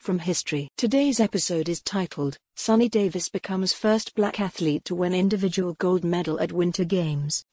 from history. Today's episode is titled, Shani Davis becomes first black athlete to win individual gold medal at Winter Games.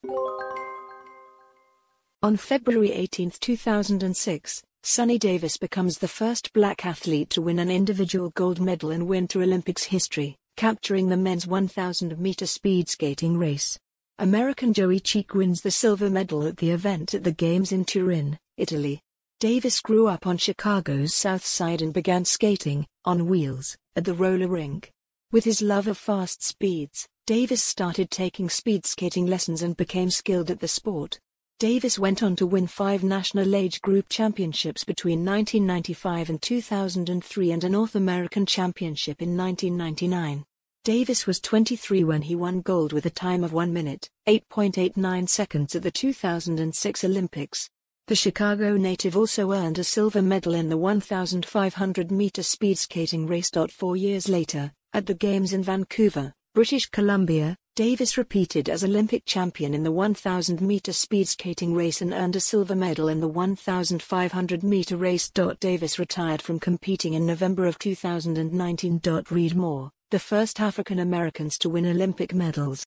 On February 18, 2006, Shani Davis becomes the first black athlete to win an individual gold medal in Winter Olympics history, capturing the men's 1000 meter speed skating race. American Joey Cheek wins the silver medal at the event at the Games in Turin, Italy. Davis grew up on Chicago's South Side and began skating, on wheels, at the roller rink. With his love of fast speeds, Davis started taking speed skating lessons and became skilled at the sport. Davis went on to win five national age group championships between 1995 and 2003 and a North American championship in 1999. Davis was 23 when he won gold with a time of 1 minute, 8.89 seconds at the 2006 Olympics. The Chicago native also earned a silver medal in the 1,500 meter speed skating race. Four years later, at the Games in Vancouver, British Columbia, Davis repeated as Olympic champion in the 1,000 meter speed skating race and earned a silver medal in the 1,500 meter race. Davis retired from competing in November of 2019. Read more the first African Americans to win Olympic medals.